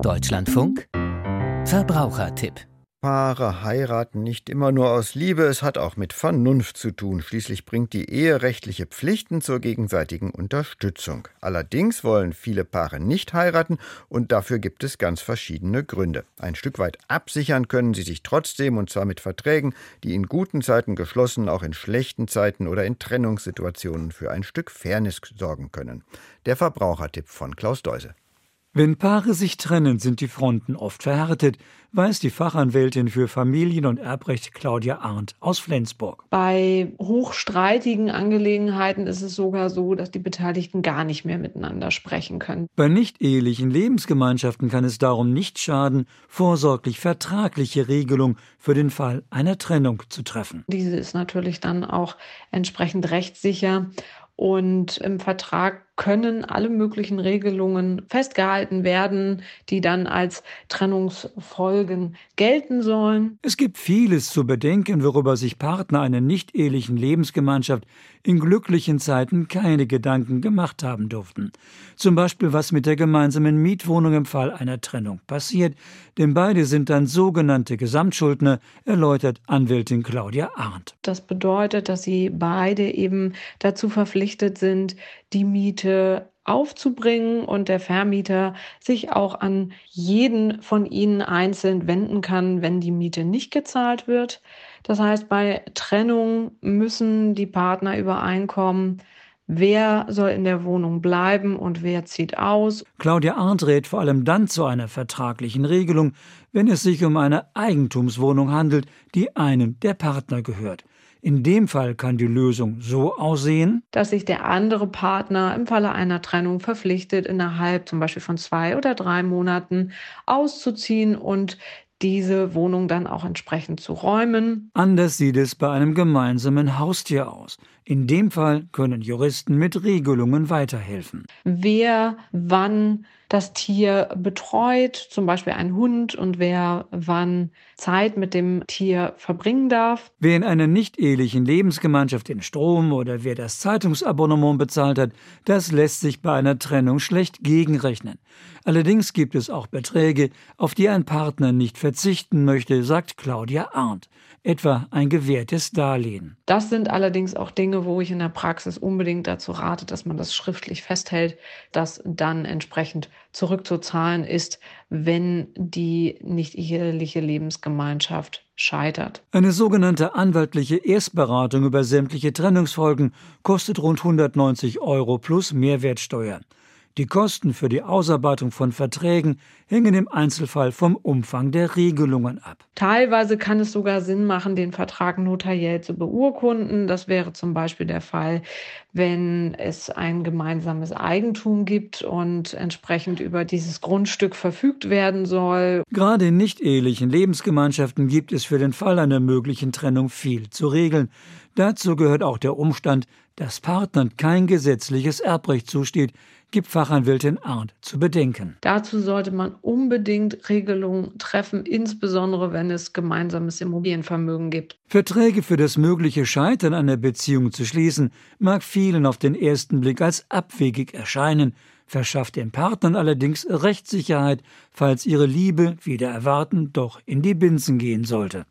Deutschlandfunk Verbrauchertipp Paare heiraten nicht immer nur aus Liebe, es hat auch mit Vernunft zu tun. Schließlich bringt die Ehe rechtliche Pflichten zur gegenseitigen Unterstützung. Allerdings wollen viele Paare nicht heiraten und dafür gibt es ganz verschiedene Gründe. Ein Stück weit absichern können sie sich trotzdem und zwar mit Verträgen, die in guten Zeiten geschlossen, auch in schlechten Zeiten oder in Trennungssituationen für ein Stück Fairness sorgen können. Der Verbrauchertipp von Klaus Deuse. Wenn Paare sich trennen, sind die Fronten oft verhärtet, weiß die Fachanwältin für Familien- und Erbrecht Claudia Arndt aus Flensburg. Bei hochstreitigen Angelegenheiten ist es sogar so, dass die Beteiligten gar nicht mehr miteinander sprechen können. Bei nicht-ehelichen Lebensgemeinschaften kann es darum nicht schaden, vorsorglich vertragliche Regelungen für den Fall einer Trennung zu treffen. Diese ist natürlich dann auch entsprechend rechtssicher und im Vertrag können alle möglichen Regelungen festgehalten werden, die dann als Trennungsfolgen gelten sollen. Es gibt vieles zu bedenken, worüber sich Partner einer nicht-ehelichen Lebensgemeinschaft in glücklichen Zeiten keine Gedanken gemacht haben durften. Zum Beispiel, was mit der gemeinsamen Mietwohnung im Fall einer Trennung passiert, denn beide sind dann sogenannte Gesamtschuldner, erläutert Anwältin Claudia Arndt. Das bedeutet, dass sie beide eben dazu verpflichtet sind, die Miete aufzubringen und der Vermieter sich auch an jeden von ihnen einzeln wenden kann, wenn die Miete nicht gezahlt wird. Das heißt, bei Trennung müssen die Partner übereinkommen, wer soll in der Wohnung bleiben und wer zieht aus. Claudia Arndt rät vor allem dann zu einer vertraglichen Regelung, wenn es sich um eine Eigentumswohnung handelt, die einem der Partner gehört. In dem Fall kann die Lösung so aussehen, dass sich der andere Partner im Falle einer Trennung verpflichtet, innerhalb zum Beispiel von zwei oder drei Monaten auszuziehen und diese Wohnung dann auch entsprechend zu räumen. Anders sieht es bei einem gemeinsamen Haustier aus. In dem Fall können Juristen mit Regelungen weiterhelfen. Wer wann das Tier betreut, zum Beispiel ein Hund, und wer wann Zeit mit dem Tier verbringen darf. Wer in einer nicht-ehelichen Lebensgemeinschaft den Strom oder wer das Zeitungsabonnement bezahlt hat, das lässt sich bei einer Trennung schlecht gegenrechnen. Allerdings gibt es auch Beträge, auf die ein Partner nicht verzichten möchte, sagt Claudia Arndt etwa ein gewährtes Darlehen. Das sind allerdings auch Dinge, wo ich in der Praxis unbedingt dazu rate, dass man das schriftlich festhält, dass dann entsprechend zurückzuzahlen ist, wenn die nicht eheliche Lebensgemeinschaft scheitert. Eine sogenannte anwaltliche Erstberatung über sämtliche Trennungsfolgen kostet rund 190 Euro plus Mehrwertsteuer. Die Kosten für die Ausarbeitung von Verträgen hängen im Einzelfall vom Umfang der Regelungen ab. Teilweise kann es sogar Sinn machen, den Vertrag notariell zu beurkunden. Das wäre zum Beispiel der Fall, wenn es ein gemeinsames Eigentum gibt und entsprechend über dieses Grundstück verfügt werden soll. Gerade in nicht-ehelichen Lebensgemeinschaften gibt es für den Fall einer möglichen Trennung viel zu regeln. Dazu gehört auch der Umstand, dass Partnern kein gesetzliches Erbrecht zusteht, gibt Fachanwältin Arndt zu bedenken. Dazu sollte man unbedingt Regelungen treffen, insbesondere wenn es gemeinsames Immobilienvermögen gibt. Verträge für das mögliche Scheitern einer Beziehung zu schließen, mag vielen auf den ersten Blick als abwegig erscheinen, verschafft den Partnern allerdings Rechtssicherheit, falls ihre Liebe, wieder erwarten, doch in die Binsen gehen sollte.